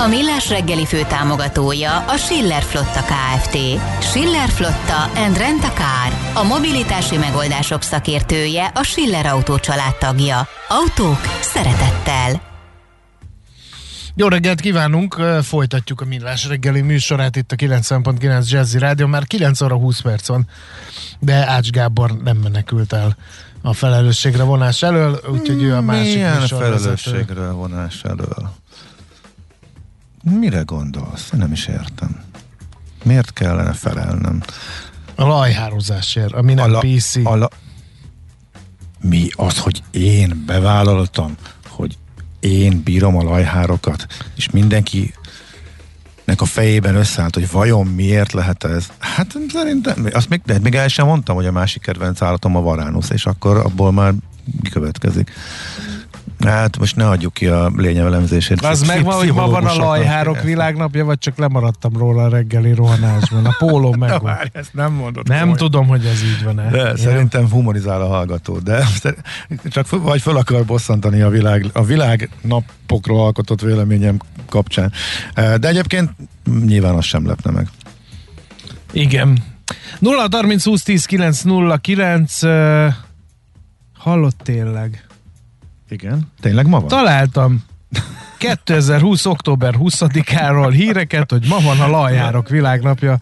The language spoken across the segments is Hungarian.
A Millás reggeli fő támogatója a Schiller Flotta KFT. Schiller Flotta and Rent a Car. A mobilitási megoldások szakértője a Schiller Autó tagja. Autók szeretettel. Jó reggelt kívánunk, folytatjuk a Millás reggeli műsorát itt a 90.9 Jazzy Rádió, már 9 óra 20 perc van, de Ács Gábor nem menekült el a felelősségre vonás elől, úgyhogy ő a másik Milyen felelősségre vonás elől? Mire gondolsz? Nem is értem. Miért kellene felelnem? A lajhározásért, ami nem a la, PC. A la, mi az, hogy én bevállaltam, hogy én bírom a lajhárokat, és mindenki nek a fejében összeállt, hogy vajon miért lehet ez? Hát szerintem, azt még, de még el sem mondtam, hogy a másik kedvenc állatom a varánusz, és akkor abból már következik. Hát most ne adjuk ki a lényevelemzését. Az megvan, hogy ma van a lajhárok világnapja, vagy csak lemaradtam róla a reggeli rohanásban. A póló meg Várj, ezt nem mondod. Nem komolyan. tudom, hogy ez így van-e. De szerintem humorizál a hallgató, de csak vagy fel akar bosszantani a világ, a világ napokról alkotott véleményem kapcsán. De egyébként nyilván az sem lepne meg. Igen. 0 30 20 10 9 0 9 Hallott tényleg? Igen, tényleg ma van? Találtam 2020. október 20-áról híreket, hogy ma van a Lajárok világnapja.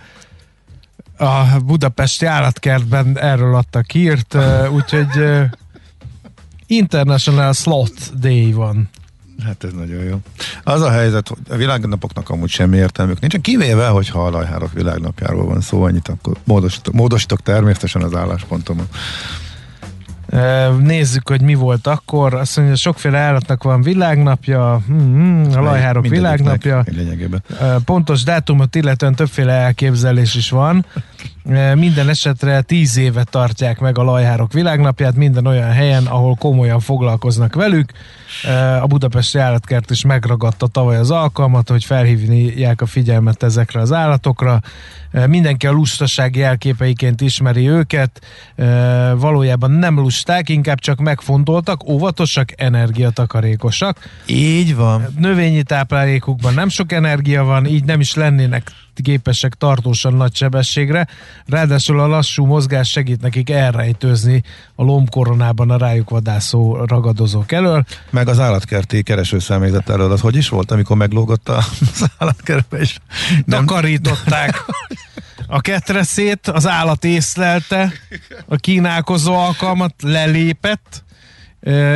A budapesti állatkertben erről adtak hírt, úgyhogy International Slot Day van. Hát ez nagyon jó. Az a helyzet, hogy a világnapoknak amúgy semmi értelmük nincs, kivéve, hogyha a lajhárok világnapjáról van szó, annyit akkor módosítok, módosítok természetesen az álláspontomat. Nézzük, hogy mi volt akkor. Azt mondja, sokféle állatnak van világnapja, hmm, a lajhárok világnapja. Pontos dátumot illetően többféle elképzelés is van. Minden esetre tíz éve tartják meg a lajhárok világnapját, minden olyan helyen, ahol komolyan foglalkoznak velük. A Budapesti Állatkert is megragadta tavaly az alkalmat, hogy felhívják a figyelmet ezekre az állatokra. Mindenki a lustaság jelképeiként ismeri őket, valójában nem lusták, inkább csak megfontoltak, óvatosak, energiatakarékosak. Így van. Növényi táplálékukban nem sok energia van, így nem is lennének képesek tartósan nagy sebességre, ráadásul a lassú mozgás segít nekik elrejtőzni a lombkoronában a rájuk vadászó ragadozók elől. Meg az állatkerti keresőszámízat elől, az hogy is volt, amikor meglógott az állatkertbe is? Nem... Takarították a ketreszét, az állat észlelte, a kínálkozó alkalmat lelépett,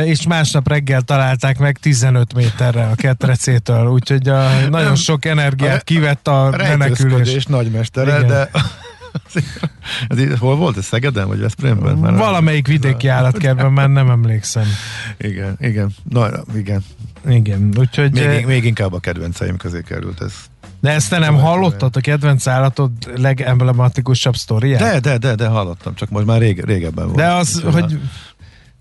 és másnap reggel találták meg 15 méterre a ketrecétől, úgyhogy a, nagyon sok energiát kivett a, a menekülés. nagymestere, Igen. de ez, ez, hol volt ez? Szegeden vagy Veszprémben? Már Valamelyik vidéki állatkertben, már nem emlékszem. Igen, igen. Na, igen. Igen, úgyhogy... Még, még inkább a kedvenceim közé került ez. De ezt te nem hallottad, a kedvenc állatod legemblematikusabb sztoriát? De, de, de, de hallottam, csak most már rég, régebben volt. De az, hogy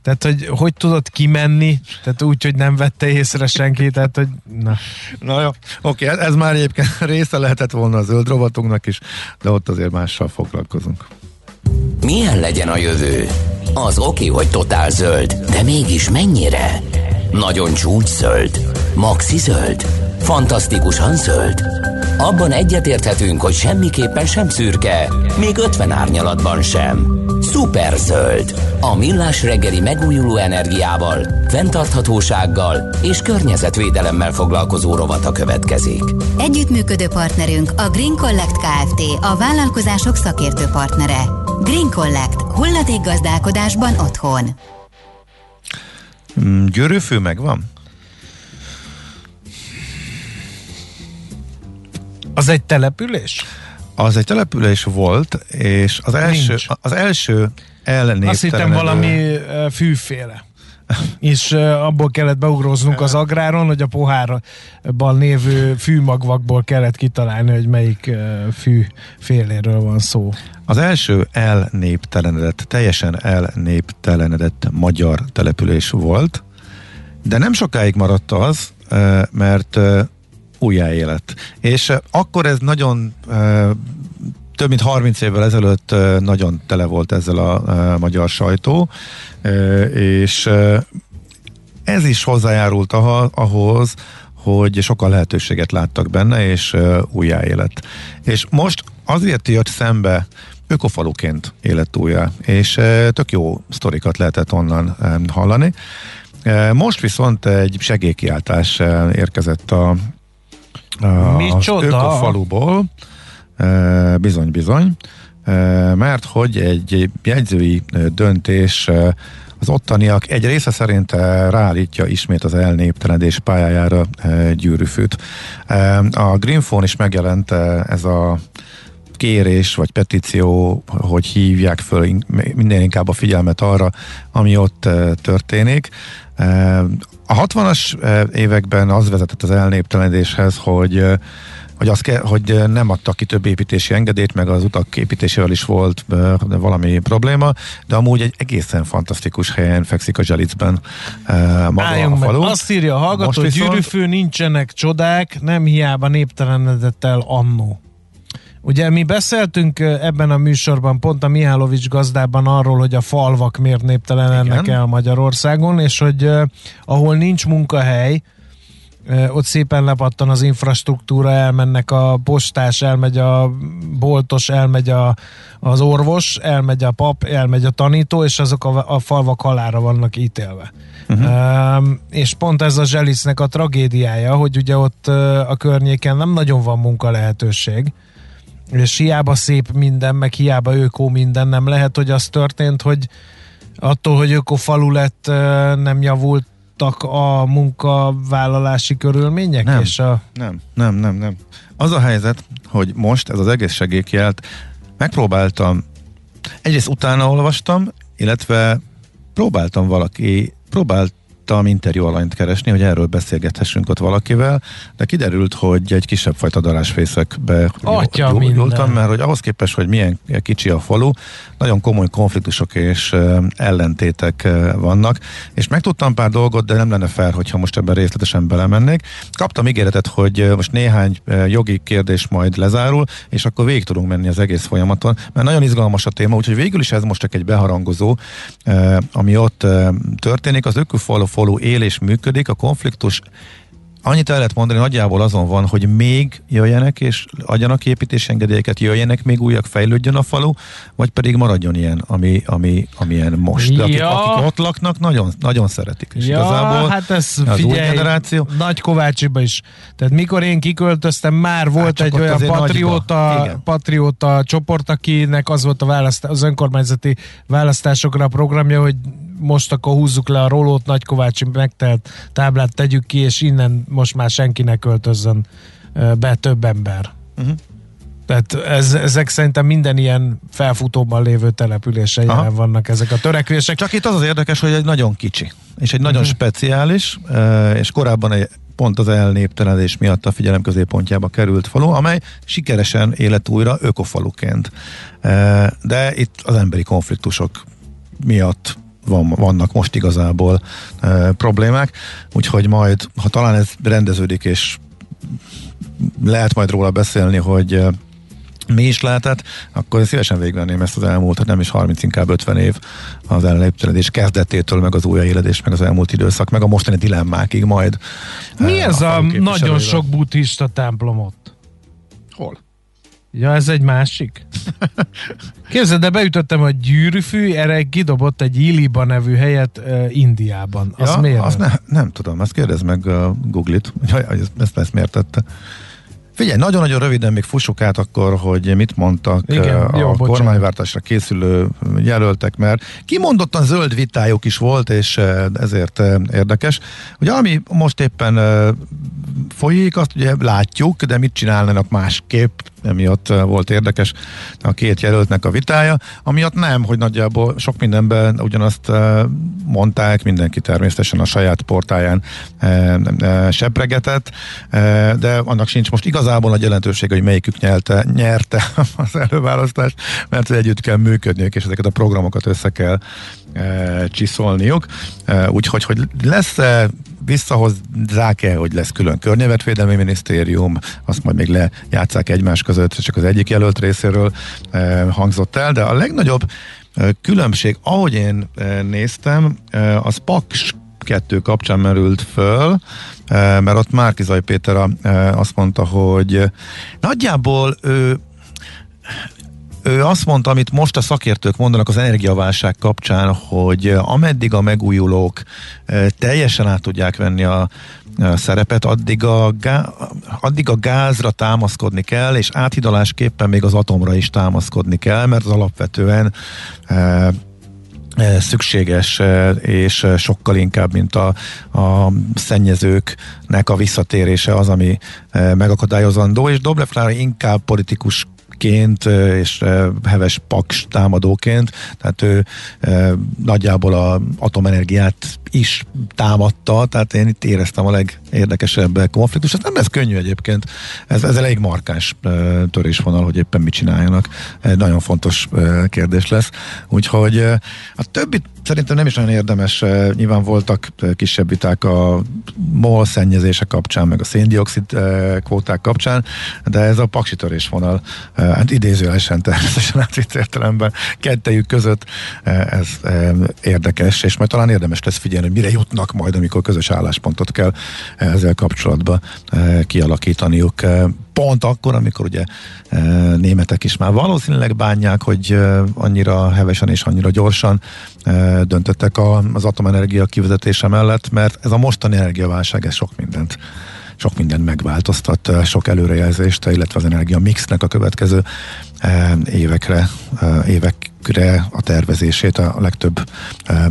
tehát, hogy hogy tudod kimenni, tehát úgy, hogy nem vette észre senki, tehát, hogy na. Na jó, oké, ez, ez már egyébként része lehetett volna a zöld rovatunknak is, de ott azért mással foglalkozunk. Milyen legyen a jövő? Az oké, hogy totál zöld, de mégis mennyire? Nagyon csúcs zöld? Maxi zöld? Fantasztikusan zöld? Abban egyetérthetünk, hogy semmiképpen sem szürke, még 50 árnyalatban sem. Szuper zöld. A millás reggeli megújuló energiával, fenntarthatósággal és környezetvédelemmel foglalkozó rovata következik. Együttműködő partnerünk a Green Collect Kft. A vállalkozások szakértő partnere. Green Collect. Hulladék gazdálkodásban otthon. Mm, győrőfő megvan? Az egy település? Az egy település volt, és az első, Nincs. az első elnévtelenedő... Azt hittem valami fűféle. és abból kellett beugróznunk az agráron, hogy a pohárban lévő fűmagvakból kellett kitalálni, hogy melyik fű féléről van szó. Az első elnéptelenedett, teljesen elnéptelenedett magyar település volt, de nem sokáig maradt az, mert újjáélet. És akkor ez nagyon több mint 30 évvel ezelőtt nagyon tele volt ezzel a magyar sajtó, és ez is hozzájárult ahhoz, hogy sokkal lehetőséget láttak benne, és újjáélet. És most azért jött szembe ökofaluként élet újjá, és tök jó sztorikat lehetett onnan hallani. Most viszont egy segélykiáltás érkezett a, Micsoda? az ökofaluból, bizony, bizony, mert hogy egy jegyzői döntés az ottaniak egy része szerint ráállítja ismét az elnéptelenedés pályájára gyűrűfűt. A Greenphone is megjelent ez a kérés vagy petíció, hogy hívják föl minden inkább a figyelmet arra, ami ott történik. A 60-as években az vezetett az elnéptelenedéshez, hogy hogy, az ke, hogy nem adtak ki több építési engedélyt, meg az utak építésével is volt valami probléma, de amúgy egy egészen fantasztikus helyen fekszik a Zselicben maga Álljunk a falu. Meg. Azt írja a hallgató, hogy viszont... gyűrűfő nincsenek csodák, nem hiába néptelenedett el annó. Ugye mi beszéltünk ebben a műsorban pont a Mihálovics gazdában arról, hogy a falvak miért néptelenednek el Magyarországon, és hogy uh, ahol nincs munkahely, ott szépen lepattan az infrastruktúra, elmennek a postás, elmegy a boltos, elmegy a, az orvos, elmegy a pap, elmegy a tanító, és azok a, a falvak halára vannak ítélve. Uh-huh. Um, és pont ez a Zselisznek a tragédiája, hogy ugye ott uh, a környéken nem nagyon van munka lehetőség, és hiába szép minden, meg hiába ökó minden, nem lehet, hogy az történt, hogy attól, hogy öko falu lett, nem javult javultak a munkavállalási körülmények? Nem, és a... nem, nem, nem, nem. Az a helyzet, hogy most ez az egész segélykiált megpróbáltam, egyrészt utána olvastam, illetve próbáltam valaki, próbált próbáltam interjú alanyt keresni, hogy erről beszélgethessünk ott valakivel, de kiderült, hogy egy kisebb fajta darásfészekbe gyúltam, mert hogy ahhoz képest, hogy milyen kicsi a falu, nagyon komoly konfliktusok és ellentétek vannak, és megtudtam pár dolgot, de nem lenne fel, hogyha most ebben részletesen belemennék. Kaptam ígéretet, hogy most néhány jogi kérdés majd lezárul, és akkor végig tudunk menni az egész folyamaton, mert nagyon izgalmas a téma, úgyhogy végül is ez most csak egy beharangozó, ami ott történik. Az Ökufalú falu él és működik, a konfliktus Annyit el lehet mondani, nagyjából azon van, hogy még jöjjenek és adjanak építési engedélyeket, jöjjenek még újak, fejlődjön a falu, vagy pedig maradjon ilyen, ami, ami, amilyen most. De akik, ja. akik ott laknak, nagyon, nagyon szeretik. És ja, igazából hát ez az figyelj, új generáció. Nagy Kovácsiba is. Tehát mikor én kiköltöztem, már volt hát egy olyan patrióta, patrióta csoport, akinek az volt a választ, az önkormányzati választásokra a programja, hogy most akkor húzzuk le a rolót, Nagykovácsi megtelt táblát tegyük ki, és innen most már senki ne költözzön be több ember. Uh-huh. Tehát ez, ezek szerintem minden ilyen felfutóban lévő településen jelen vannak ezek a törekvések. Csak itt az az érdekes, hogy egy nagyon kicsi, és egy nagyon uh-huh. speciális, és korábban egy pont az elnéptelenedés miatt a figyelem középpontjába került falu, amely sikeresen élet újra ökofaluként. De itt az emberi konfliktusok miatt van, vannak most igazából e, problémák, úgyhogy majd, ha talán ez rendeződik, és lehet majd róla beszélni, hogy e, mi is lehetett, akkor szívesen végvenném ezt az elmúlt, hát nem is 30, inkább 50 év az ellenéptelenedés kezdetétől, meg az újjáéledés, meg az elmúlt időszak, meg a mostani dilemmákig majd. Mi ez a, a nagyon sok buddhista templom ott? Hol? Ja, ez egy másik? Képzeld, de beütöttem a gyűrűfű, erre kidobott egy Iliba nevű helyet uh, Indiában. Az ja, miért? Azt ne, nem tudom, ezt kérdezd meg uh, Google-it, hogy ezt, ezt miért tette. Figyelj, nagyon-nagyon röviden még fussuk át akkor, hogy mit mondtak Igen, a jó, kormányváltásra készülő jelöltek, mert kimondottan zöld vitájuk is volt, és ezért érdekes. Ugye ami most éppen folyik, azt ugye látjuk, de mit csinálnának másképp, emiatt volt érdekes a két jelöltnek a vitája, amiatt nem, hogy nagyjából sok mindenben ugyanazt mondták, mindenki természetesen a saját portáján sepregetett, de annak sincs most igazából nagy jelentőség, hogy melyikük nyelte, nyerte az előválasztást, mert együtt kell működniük, és ezeket a programokat össze kell csiszolniuk. Úgyhogy, hogy lesz-e visszahozzák-e, hogy lesz külön környezetvédelmi minisztérium, azt majd még lejátszák egymás között, csak az egyik jelölt részéről hangzott el, de a legnagyobb különbség, ahogy én néztem, az Paks kettő kapcsán merült föl, mert ott Márkizaj Péter azt mondta, hogy nagyjából ő ő azt mondta, amit most a szakértők mondanak az energiaválság kapcsán, hogy ameddig a megújulók teljesen át tudják venni a, szerepet, addig a, gá, addig a gázra támaszkodni kell, és áthidalásképpen még az atomra is támaszkodni kell, mert az alapvetően szükséges, és sokkal inkább, mint a, a szennyezőknek a visszatérése az, ami megakadályozandó, és Dobrev inkább politikus ként és heves paks támadóként, tehát ő nagyjából a atomenergiát is támadta, tehát én itt éreztem a legérdekesebb konfliktus. Ez nem lesz könnyű egyébként, ez, ez elég markáns törésvonal, hogy éppen mit csináljanak. Egy nagyon fontos kérdés lesz. Úgyhogy a többit szerintem nem is nagyon érdemes. Nyilván voltak kisebb viták a MOL szennyezése kapcsán, meg a széndiokszid kvóták kapcsán, de ez a paksi törésvonal, hát idézőjelesen természetesen átvitt értelemben kettejük között ez érdekes, és majd talán érdemes lesz figyelni, hogy mire jutnak majd, amikor közös álláspontot kell ezzel kapcsolatban kialakítaniuk pont akkor, amikor ugye németek is már valószínűleg bánják, hogy annyira hevesen és annyira gyorsan döntöttek az atomenergia kivezetése mellett, mert ez a mostani energiaválság, ez sok mindent sok mindent megváltoztat, sok előrejelzést, illetve az energia mixnek a következő évekre, évekre a tervezését a legtöbb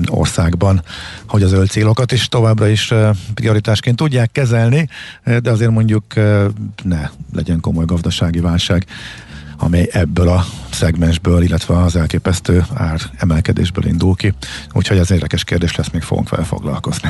országban, hogy az zöld is továbbra is prioritásként tudják kezelni, de azért mondjuk ne legyen komoly gazdasági válság amely ebből a szegmensből, illetve az elképesztő ár emelkedésből indul ki. Úgyhogy ez érdekes kérdés lesz, még fogunk vele foglalkozni.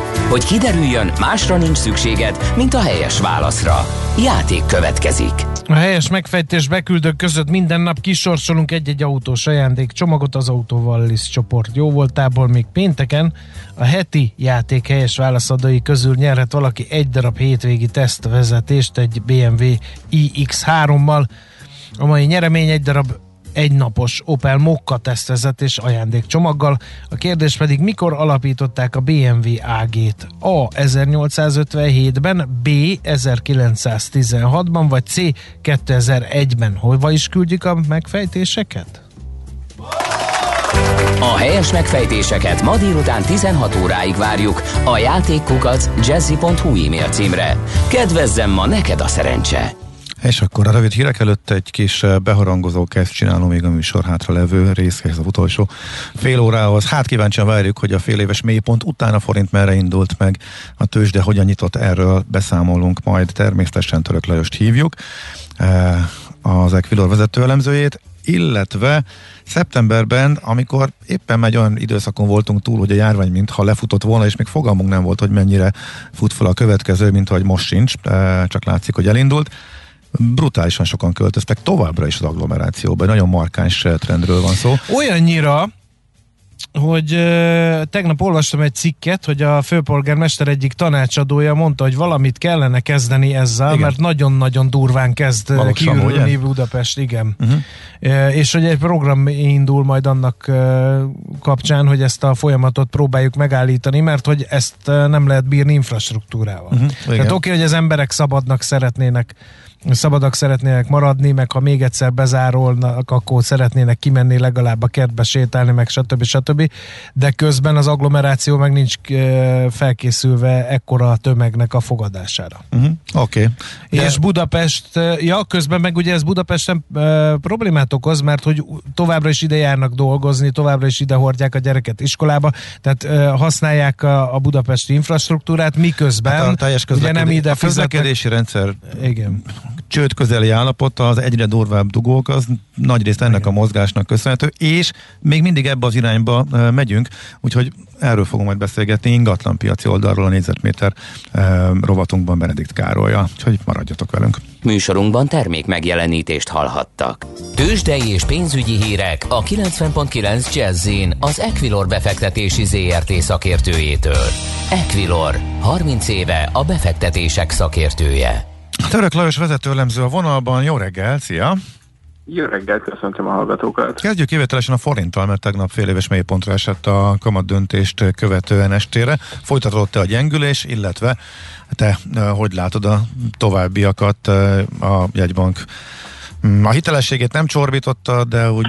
Hogy kiderüljön, másra nincs szükséged, mint a helyes válaszra. Játék következik. A helyes megfejtés beküldők között minden nap kisorsolunk egy-egy autós ajándék csomagot az Autóvallis csoport jó voltából. Még pénteken a heti játék helyes válaszadói közül nyerhet valaki egy darab hétvégi tesztvezetést egy BMW iX3-mal. A mai nyeremény egy darab egynapos Opel Mokka tesztvezetés ajándékcsomaggal. A kérdés pedig mikor alapították a BMW AG-t? A. 1857-ben, B. 1916-ban, vagy C. 2001-ben. Hova is küldjük a megfejtéseket? A helyes megfejtéseket ma délután 16 óráig várjuk a játékkukac jazzy.hu e-mail címre. Kedvezzem ma neked a szerencse! És akkor a rövid hírek előtt egy kis eh, beharangozó kezd csinálni még a műsor hátra levő részhez az utolsó fél órához. Hát kíváncsian várjuk, hogy a fél éves mélypont után a forint merre indult meg. A tőzsde, hogyan nyitott erről beszámolunk, majd. Természetesen Török Lajost hívjuk, az Equilor vezető elemzőjét, illetve szeptemberben, amikor éppen megy olyan időszakon voltunk túl, hogy a járvány mintha lefutott volna, és még fogalmunk nem volt, hogy mennyire fut fel a következő, mint hogy most sincs, csak látszik, hogy elindult brutálisan sokan költöztek továbbra is az agglomerációba. Nagyon markáns trendről van szó. Olyannyira, hogy uh, tegnap olvastam egy cikket, hogy a főpolgármester egyik tanácsadója mondta, hogy valamit kellene kezdeni ezzel, igen. mert nagyon-nagyon durván kezd kiürülni Budapest, igen. Uh-huh. Uh, és hogy egy program indul majd annak kapcsán, hogy ezt a folyamatot próbáljuk megállítani, mert hogy ezt nem lehet bírni infrastruktúrával. Uh-huh. Tehát oké, okay, hogy az emberek szabadnak szeretnének szabadak szeretnének maradni, meg ha még egyszer bezárolnak, akkor szeretnének kimenni legalább a kertbe sétálni, meg stb. stb. De közben az agglomeráció meg nincs felkészülve ekkora a tömegnek a fogadására. Uh-huh. Oké. Okay. És Budapest, ja, közben meg ugye ez Budapesten e, problémát okoz, mert hogy továbbra is ide járnak dolgozni, továbbra is ide hordják a gyereket iskolába, tehát e, használják a, a budapesti infrastruktúrát, miközben hát a teljes ugye nem ide a közlekedési rendszer igen csőd közeli állapota, az egyre durvább dugók, az nagyrészt ennek a mozgásnak köszönhető, és még mindig ebbe az irányba megyünk, úgyhogy erről fogunk majd beszélgetni ingatlan piaci oldalról a négyzetméter rovatunkban Benedikt Károlya, úgyhogy maradjatok velünk. Műsorunkban termék megjelenítést hallhattak. Tőzsdei és pénzügyi hírek a 90.9 jazz az Equilor befektetési ZRT szakértőjétől. Equilor, 30 éve a befektetések szakértője. Török Lajos vezetőlemző a vonalban. Jó reggel, szia! Jó reggel, köszöntöm a hallgatókat. Kezdjük kivételesen a forinttal, mert tegnap fél éves mélypontra esett a kamat döntést követően estére. Folytatódott-e a gyengülés, illetve te hogy látod a továbbiakat a jegybank mm, a hitelességét nem csorbította, de úgy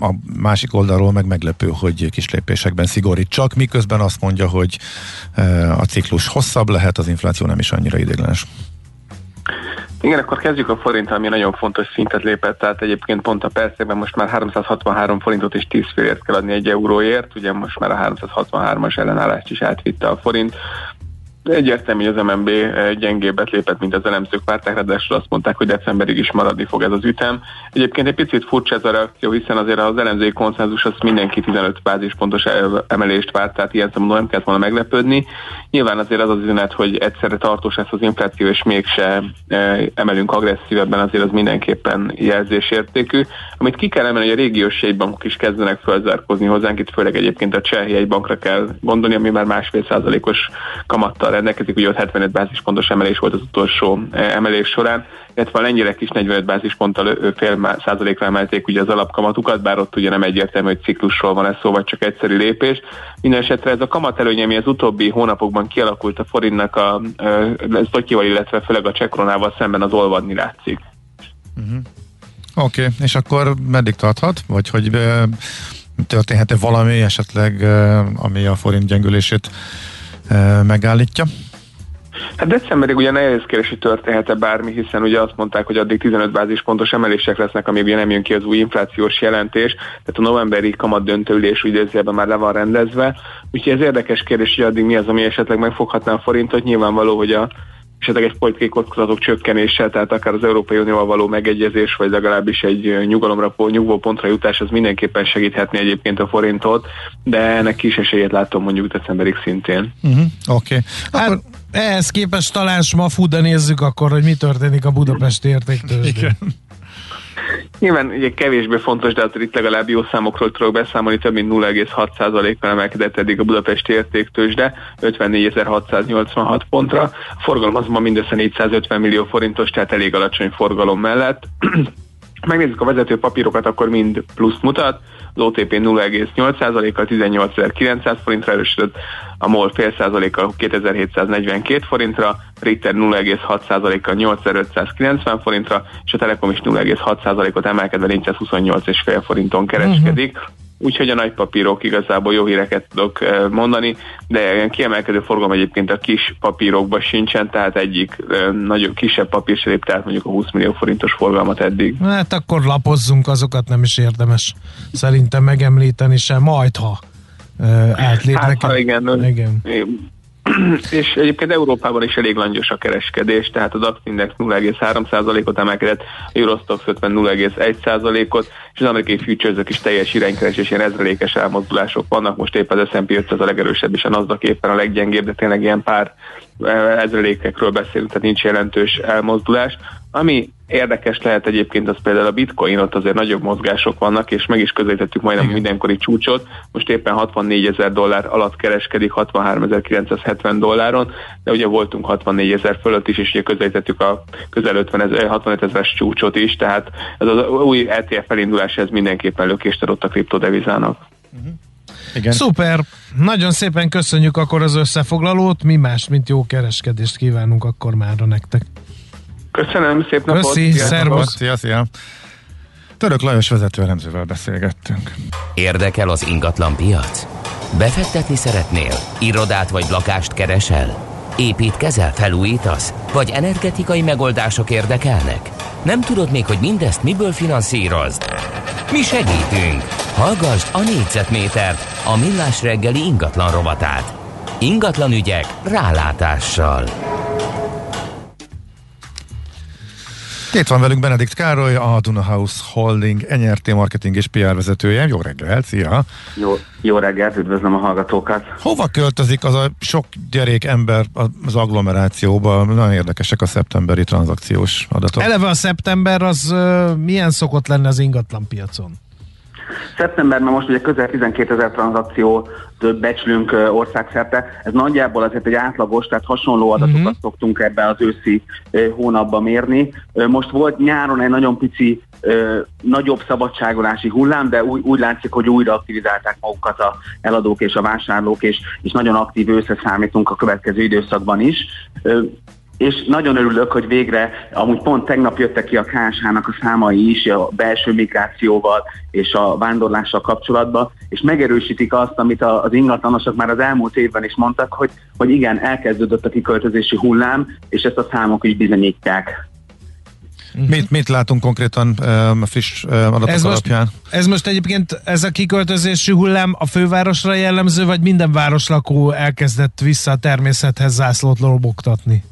a másik oldalról meg meglepő, hogy kis lépésekben szigorít csak, miközben azt mondja, hogy a ciklus hosszabb lehet, az infláció nem is annyira idéglenes. Igen, akkor kezdjük a forint, ami nagyon fontos szintet lépett, tehát egyébként pont a percében most már 363 forintot és 10 félért kell adni egy euróért, ugye most már a 363-as ellenállást is átvitte a forint. Egyértelmű, hogy az MNB eh, gyengébbet lépett, mint az elemzők várták, ráadásul azt mondták, hogy decemberig is maradni fog ez az ütem. Egyébként egy picit furcsa ez a reakció, hiszen azért az elemzői konszenzus az mindenki 15 bázispontos emelést várt, tehát ilyen szempontból nem kellett volna meglepődni. Nyilván azért az az üzenet, hogy egyszerre tartós lesz az infláció, és mégse e, emelünk agresszívebben, azért az mindenképpen jelzésértékű. Amit ki kell emelni, hogy a régiós jegybankok is kezdenek fölzárkozni hozzánk, itt főleg egyébként a cseh jegybankra kell gondolni, ami már másfél százalékos kamattal rendelkezik, ugye ott 75 bázispontos emelés volt az utolsó eh, emelés során, illetve a lengyelek is 45 bázisponttal fél százalékra emelték ugye az alapkamatukat, bár ott ugye nem egyértelmű, hogy ciklusról van ez szó, vagy csak egyszerű lépés. Mindenesetre ez a kamat előny, ami az utóbbi hónapokban kialakult a forintnak a, a Tokyoval, illetve főleg a csekronával szemben az olvadni látszik. Uh-huh. Oké, okay. és akkor meddig tarthat? Vagy hogy történhet-e valami esetleg, ami a forint gyengülését megállítja? Hát decemberig ugye nehéz kérdés, hogy történhet-e bármi, hiszen ugye azt mondták, hogy addig 15 bázispontos emelések lesznek, amíg ugye nem jön ki az új inflációs jelentés, tehát a novemberi kamat döntőülés idézőjelben már le van rendezve. Úgyhogy ez érdekes kérdés, hogy addig mi az, ami esetleg megfoghatná a forintot. Nyilvánvaló, hogy a esetleg egy politikai kockázatok csökkenése, tehát akár az Európai Unióval való megegyezés, vagy legalábbis egy nyugalomra, nyugvó pontra jutás, az mindenképpen segíthetni egyébként a forintot, de ennek kis esélyét látom mondjuk decemberig szintén. Uh-huh, Oké. Okay. Hát, ehhez képest talán smafu, de nézzük akkor, hogy mi történik a Budapesti értéktől. Nyilván ugye kevésbé fontos, de azért itt legalább jó számokról tudok beszámolni, több mint 0,6%-kal emelkedett eddig a budapesti értéktősde, 54.686 pontra. A forgalom azonban mindössze 450 millió forintos, tehát elég alacsony forgalom mellett. Megnézzük a vezető papírokat, akkor mind plusz mutat. Az OTP 0,8%-kal 18.900 forintra erősödött, a MOL fél százalékkal 2742 forintra, Ritter 0,6%-kal 8590 forintra, és a Telekom is 0,6%-ot emelkedve 428,5 forinton kereskedik. Uh-huh. Úgyhogy a nagy papírok igazából jó híreket tudok eh, mondani, de ilyen kiemelkedő forgalom egyébként a kis papírokban sincsen, tehát egyik eh, nagyobb, kisebb papír se tehát mondjuk a 20 millió forintos forgalmat eddig. Hát akkor lapozzunk, azokat nem is érdemes szerintem megemlíteni sem, majd ha átlépnek. Hát, igen. igen. és egyébként Európában is elég langyos a kereskedés, tehát a DAX Index 0,3%-ot emelkedett, a Eurostox 50 0,1%-ot, és az amerikai futures is teljes iránykeresés, ilyen ezrelékes elmozdulások vannak, most éppen az S&P 500 a legerősebb, és a NASDAQ éppen a leggyengébb, de tényleg ilyen pár ezrelékekről beszélünk, tehát nincs jelentős elmozdulás. Ami érdekes lehet egyébként az például a bitcoin, ott azért nagyobb mozgások vannak, és meg is közelítettük majdnem Igen. mindenkori csúcsot. Most éppen 64 ezer dollár alatt kereskedik, 63.970 dolláron, de ugye voltunk 64 ezer fölött is, és ugye közelítettük a közel 50 ezer, 65 ezeres csúcsot is, tehát ez az új ETF elindulás, ez mindenképpen lökést adott a kriptodevizának. Uh-huh. Igen. Szuper! Nagyon szépen köszönjük akkor az összefoglalót, mi más, mint jó kereskedést kívánunk akkor már nektek. Köszönöm, szép napot! Köszi, szervusz! Szia, szia! Török Lajos vezető elemzővel beszélgettünk. Érdekel az ingatlan piac? Befektetni szeretnél? Irodát vagy lakást keresel? Építkezel, felújítasz? Vagy energetikai megoldások érdekelnek? Nem tudod még, hogy mindezt miből finanszírozd? Mi segítünk! Hallgassd a négyzetmétert, a millás reggeli ingatlan rovatát. Ingatlan ügyek rálátással. Itt van velünk Benedikt Károly, a Duna House Holding NRT marketing és PR vezetője. Jó reggel, szia! Jó, jó reggelt, üdvözlöm a hallgatókat! Hova költözik az a sok gyerék ember az agglomerációba? Nagyon érdekesek a szeptemberi tranzakciós adatok. Eleve a szeptember az uh, milyen szokott lenni az ingatlan piacon? Szeptemberben most ugye közel 12 ezer tranzakció becslünk országszerte. Ez nagyjából azért egy átlagos, tehát hasonló adatokat uh-huh. szoktunk ebbe az őszi hónapban mérni. Most volt nyáron egy nagyon pici nagyobb szabadságolási hullám, de úgy, úgy látszik, hogy újra aktivizálták magukat a eladók és a vásárlók, és, és nagyon aktív összeszámítunk a következő időszakban is és nagyon örülök, hogy végre, amúgy pont tegnap jöttek ki a KSH-nak a számai is a belső migrációval és a vándorlással kapcsolatban, és megerősítik azt, amit az ingatlanosok már az elmúlt évben is mondtak, hogy, hogy igen, elkezdődött a kiköltözési hullám, és ezt a számok is bizonyítják. Uh-huh. Mit, mit látunk konkrétan um, a friss um, adatok ez alapján? Most, ez most egyébként, ez a kiköltözési hullám a fővárosra jellemző, vagy minden városlakó elkezdett vissza a természethez zászlót lobogtatni?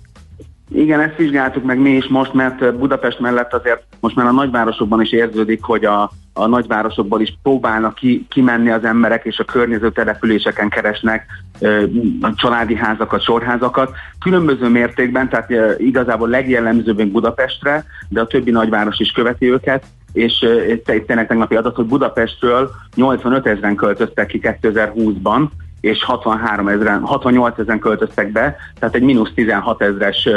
Igen, ezt vizsgáltuk meg mi is most, mert Budapest mellett azért most már a nagyvárosokban is érződik, hogy a, a nagyvárosokból is próbálnak ki, kimenni az emberek, és a környező településeken keresnek a családi házakat, sorházakat. Különböző mértékben, tehát igazából legjellemzőbb Budapestre, de a többi nagyváros is követi őket, és tényleg tegnapi adat, hogy Budapestről 85 ezeren költöztek ki 2020-ban, és 63 ezeren, 68 ezeren költöztek be, tehát egy mínusz 16 ezeres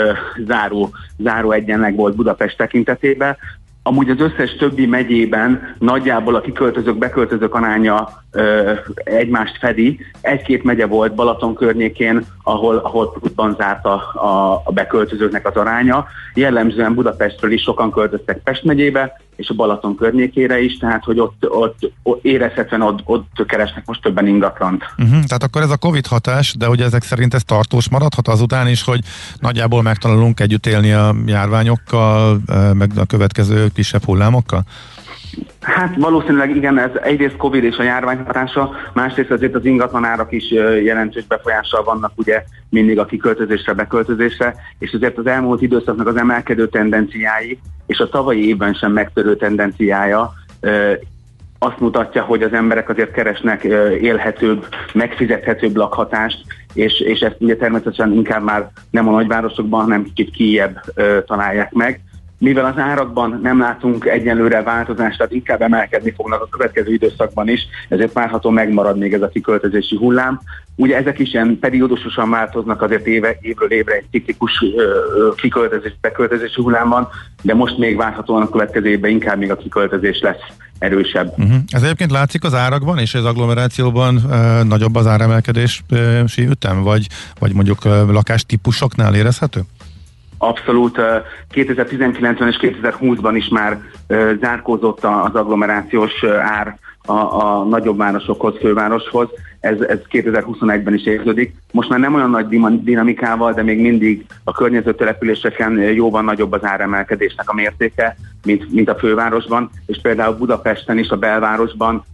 záró, záró egyenleg volt Budapest tekintetében. Amúgy az összes többi megyében nagyjából a kiköltözők, beköltözők aránya ö, egymást fedi. Egy-két megye volt Balaton környékén, ahol, ahol pluszban zárt a, a, a beköltözőknek az aránya. Jellemzően Budapestről is sokan költöztek Pest megyébe, és a Balaton környékére is, tehát hogy ott, ott, ott érezhetően ott, ott keresnek most többen ingatlant. Uh-huh, tehát akkor ez a Covid hatás, de hogy ezek szerint ez tartós maradhat azután is, hogy nagyjából megtanulunk együtt élni a járványokkal, meg a következő kisebb hullámokkal? Hát valószínűleg igen, ez egyrészt Covid és a járvány hatása, másrészt azért az ingatlanárak is jelentős befolyással vannak ugye mindig a kiköltözésre, beköltözésre, és azért az elmúlt időszaknak az emelkedő tendenciái, és a tavalyi évben sem megtörő tendenciája azt mutatja, hogy az emberek azért keresnek élhetőbb, megfizethetőbb lakhatást, és, és ezt ugye természetesen inkább már nem a nagyvárosokban, hanem kicsit kijebb találják meg mivel az árakban nem látunk egyenlőre változást, tehát inkább emelkedni fognak a következő időszakban is, ezért várható megmarad még ez a kiköltözési hullám. Ugye ezek is ilyen periódusosan változnak, azért éve, évről évre egy ciklikus kiköltözés, beköltözési hullám van, de most még várhatóan a következő évben inkább még a kiköltözés lesz erősebb. Uh-huh. Ez egyébként látszik az árakban, és az agglomerációban uh, nagyobb az áremelkedési ütem, vagy, vagy mondjuk uh, lakástípusoknál érezhető? Abszolút 2019-ben és 2020-ban is már zárkózott az agglomerációs ár a, a nagyobb városokhoz, fővároshoz. Ez, ez 2021-ben is érződik. Most már nem olyan nagy dinamikával, de még mindig a környező településeken jóval nagyobb az áremelkedésnek a mértéke, mint, mint a fővárosban, és például Budapesten is, a belvárosban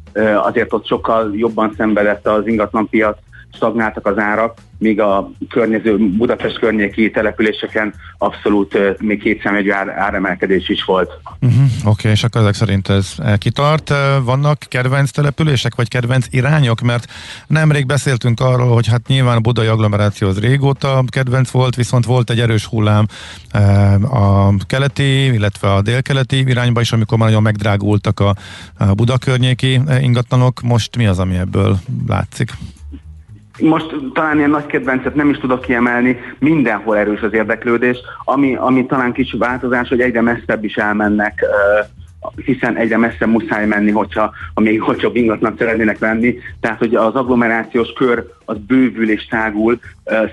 azért ott sokkal jobban szenvedett az ingatlanpiac, stagnáltak az árak, míg a környező Budapest környéki településeken abszolút még kétszámjegyű ár, áremelkedés is volt. Uh-huh. okay, és akkor ezek szerint ez kitart. Vannak kedvenc települések, vagy kedvenc irányok? Mert nemrég beszéltünk arról, hogy hát nyilván a budai agglomeráció az régóta kedvenc volt, viszont volt egy erős hullám a keleti, illetve a délkeleti irányba is, amikor már nagyon megdrágultak a, a Buda környéki ingatlanok. Most mi az, ami ebből látszik? Most talán ilyen nagy kedvencet nem is tudok kiemelni, mindenhol erős az érdeklődés, ami, ami talán kicsi változás, hogy egyre messzebb is elmennek hiszen egyre messze muszáj menni, hogyha ha még olcsóbb ingatlan szeretnének venni. Tehát, hogy az agglomerációs kör az bővül és tágul.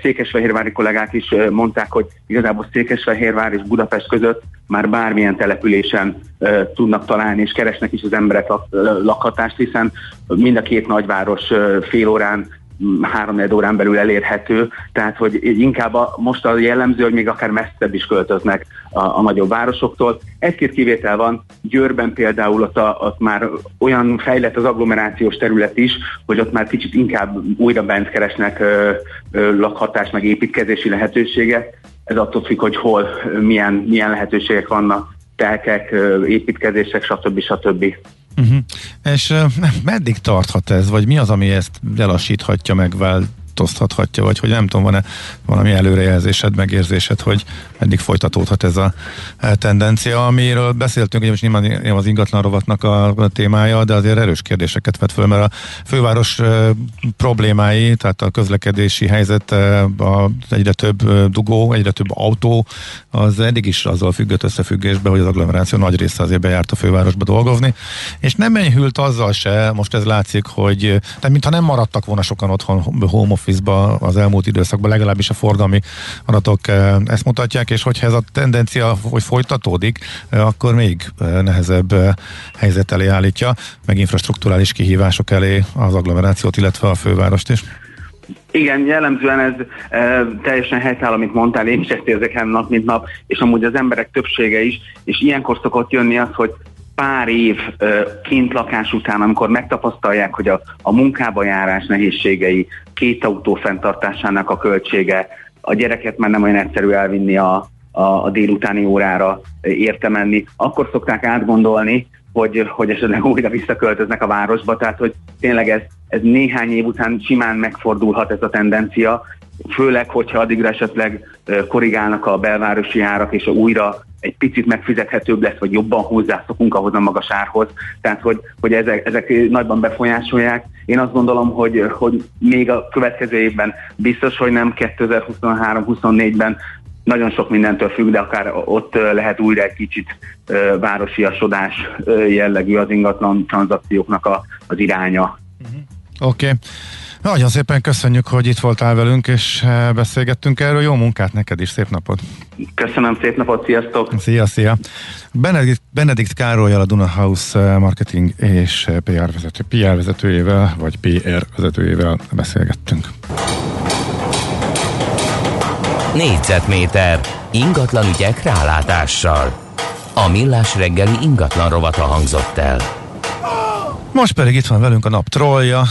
Székesfehérvári kollégák is mondták, hogy igazából Székesfehérvár és Budapest között már bármilyen településen tudnak találni, és keresnek is az emberek lakhatást, hiszen mind a két nagyváros fél órán három órán belül elérhető, tehát hogy inkább a, most a jellemző, hogy még akár messzebb is költöznek a, a nagyobb városoktól. Egy-két kivétel van, Győrben például ott, a, ott már olyan fejlett az agglomerációs terület is, hogy ott már kicsit inkább újra bent keresnek ö, ö, lakhatás meg építkezési lehetőséget. Ez attól függ, hogy hol, milyen, milyen lehetőségek vannak, telkek, építkezések, stb. stb. Uh-huh. És uh, meddig tarthat ez, vagy mi az, ami ezt lelassíthatja, megvált, változtathatja, vagy hogy nem tudom, van-e valami előrejelzésed, megérzésed, hogy eddig folytatódhat ez a e, tendencia, amiről beszéltünk, hogy most nyilván az ingatlan rovatnak a témája, de azért erős kérdéseket vet föl, mert a főváros e, problémái, tehát a közlekedési helyzet, e, a egyre több dugó, egyre több autó, az eddig is azzal függött összefüggésbe, hogy az agglomeráció nagy része azért bejárt a fővárosba dolgozni, és nem enyhült azzal se, most ez látszik, hogy tehát mintha nem maradtak volna sokan otthon home office-ba az elmúlt időszakban, legalábbis a forgalmi adatok eh, ezt mutatják, és hogyha ez a tendencia hogy folytatódik, eh, akkor még eh, nehezebb helyzet elé állítja, meg infrastruktúrális kihívások elé az agglomerációt, illetve a fővárost is. Igen, jellemzően ez e, teljesen helytáll, amit mondtál, én is ezt érzek nap, mint nap, és amúgy az emberek többsége is, és ilyenkor szokott jönni az, hogy pár év kint lakás után, amikor megtapasztalják, hogy a, a munkába járás nehézségei, két autó fenntartásának a költsége, a gyereket már nem olyan egyszerű elvinni a, a, a délutáni órára érte menni, akkor szokták átgondolni, hogy, hogy esetleg újra visszaköltöznek a városba, tehát hogy tényleg ez, ez néhány év után simán megfordulhat ez a tendencia, főleg, hogyha addigra esetleg korrigálnak a belvárosi árak, és újra egy picit megfizethetőbb lesz, vagy jobban hozzászokunk ahhoz a magas árhoz. Tehát, hogy, hogy ezek, ezek nagyban befolyásolják. Én azt gondolom, hogy, hogy még a következő évben biztos, hogy nem 2023-24-ben nagyon sok mindentől függ, de akár ott lehet újra egy kicsit városiasodás jellegű az ingatlan tranzakcióknak a, az iránya. Oké. Okay. Nagyon szépen köszönjük, hogy itt voltál velünk, és eh, beszélgettünk erről. Jó munkát neked is, szép napot! Köszönöm, szép napot, sziasztok! Szia, szia! Benedikt, Benedikt Károlyal a Duna House eh, marketing és eh, PR, vezető, PR vezetőjével, vagy PR vezetőjével beszélgettünk. Négyzetméter ingatlan ügyek rálátással. A millás reggeli ingatlan rovata hangzott el. Most pedig itt van velünk a nap trollja,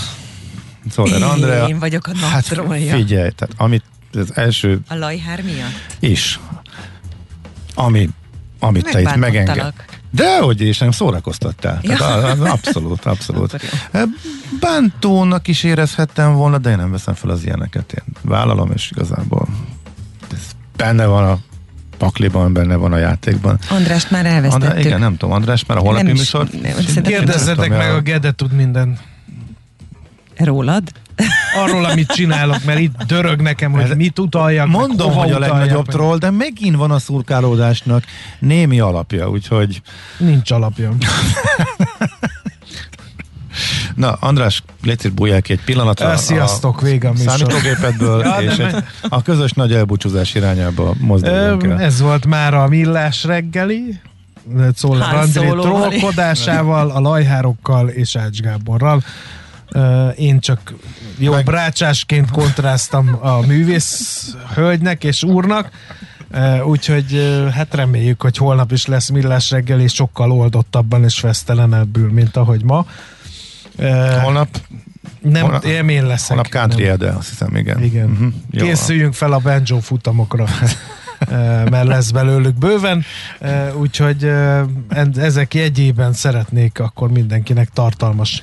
Szoller Andrea. Én vagyok a hát figyelj, tehát amit az első... A lajhár miatt? Is. Ami, amit te itt megenged. De hogy is, nem szórakoztattál. Ja. Tehát, abszolút, abszolút. Bántónak is érezhettem volna, de én nem veszem fel az ilyeneket. Én vállalom, és igazából ez benne van a pakliban, benne van a játékban. Andrást már elvesztettük. András, igen, nem tudom, András már a holnapi műsor. Kérdezzetek meg, a Gede tud minden. Rólad? Arról, amit csinálok, mert itt dörög nekem, hogy mit utaljak. Mondom, hogy a legnagyobb troll, de megint van a szurkálódásnak némi alapja, úgyhogy... Nincs alapja. Na, András, légy bújják egy pillanatra. Sziasztok, vége a műsor. Számítógépedből, ja, és egy, a közös nagy elbúcsúzás irányába mozduljunk el. Ez volt már a millás reggeli. Szóla André trollkodásával, a lajhárokkal és Ács Gáborral. Én csak jó Meg... brácsásként kontráztam a művész hölgynek és úrnak, úgyhogy hát reméljük, hogy holnap is lesz millás reggel, és sokkal oldottabban és fesztelenebbül, mint ahogy ma. Holnap nem, holnap, én leszek. Holnap country de azt hiszem, igen. Igen. Uh-huh. Készüljünk fel a banjo futamokra. mert lesz belőlük bőven, úgyhogy ezek jegyében szeretnék akkor mindenkinek tartalmas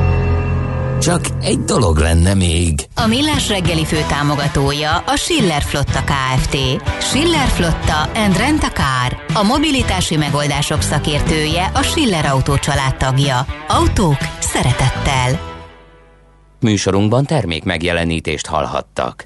Csak egy dolog lenne még. A Millás reggeli fő támogatója a Schiller Flotta KFT. Schiller Flotta and Rent a Car. A mobilitási megoldások szakértője a Schiller Autó tagja. Autók szeretettel. Műsorunkban termék megjelenítést hallhattak.